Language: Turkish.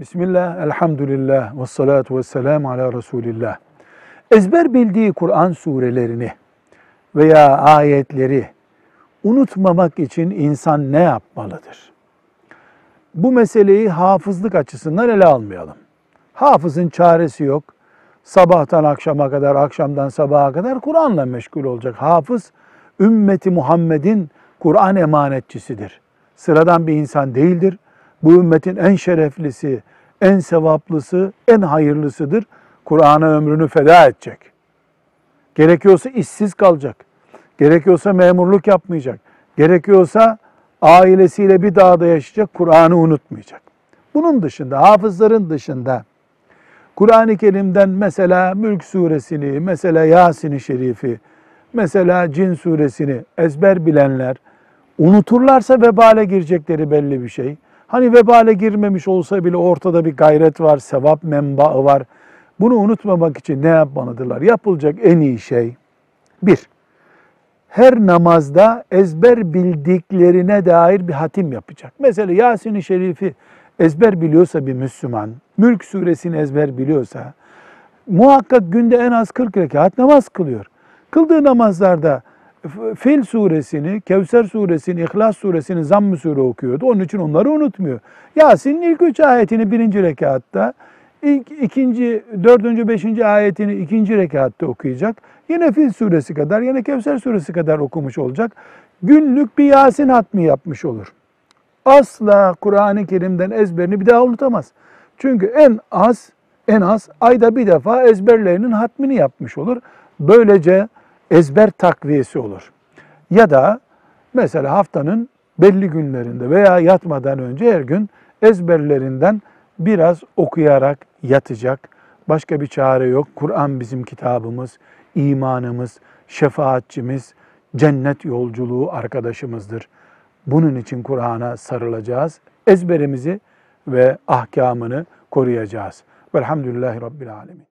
Bismillah, elhamdülillah, ve salatu ve selamu ala Resulillah. Ezber bildiği Kur'an surelerini veya ayetleri unutmamak için insan ne yapmalıdır? Bu meseleyi hafızlık açısından ele almayalım. Hafızın çaresi yok. Sabahtan akşama kadar, akşamdan sabaha kadar Kur'an'la meşgul olacak. Hafız, ümmeti Muhammed'in Kur'an emanetçisidir. Sıradan bir insan değildir. Bu ümmetin en şereflisi, en sevaplısı, en hayırlısıdır. Kur'an'a ömrünü feda edecek. Gerekiyorsa işsiz kalacak. Gerekiyorsa memurluk yapmayacak. Gerekiyorsa ailesiyle bir dağda yaşayacak, Kur'an'ı unutmayacak. Bunun dışında, hafızların dışında Kur'an-ı Kerim'den mesela Mülk suresini, mesela Yasin-i Şerif'i, mesela Cin suresini ezber bilenler unuturlarsa vebale girecekleri belli bir şey. Hani vebale girmemiş olsa bile ortada bir gayret var, sevap menbaı var. Bunu unutmamak için ne yapmalıdırlar? Yapılacak en iyi şey bir, her namazda ezber bildiklerine dair bir hatim yapacak. Mesela Yasin-i Şerif'i ezber biliyorsa bir Müslüman, Mülk suresini ezber biliyorsa, muhakkak günde en az 40 rekat namaz kılıyor. Kıldığı namazlarda Fil suresini, Kevser suresini, İhlas suresini, Zamm-ı sure okuyordu. Onun için onları unutmuyor. Yasin'in ilk üç ayetini birinci rekatta, ilk, ikinci, dördüncü, beşinci ayetini ikinci rekatta okuyacak. Yine Fil suresi kadar, yine Kevser suresi kadar okumuş olacak. Günlük bir Yasin hatmi yapmış olur. Asla Kur'an-ı Kerim'den ezberini bir daha unutamaz. Çünkü en az, en az ayda bir defa ezberlerinin hatmini yapmış olur. Böylece ezber takviyesi olur. Ya da mesela haftanın belli günlerinde veya yatmadan önce her gün ezberlerinden biraz okuyarak yatacak. Başka bir çare yok. Kur'an bizim kitabımız, imanımız, şefaatçimiz, cennet yolculuğu arkadaşımızdır. Bunun için Kur'an'a sarılacağız. Ezberimizi ve ahkamını koruyacağız. Velhamdülillahi Rabbil Alemin.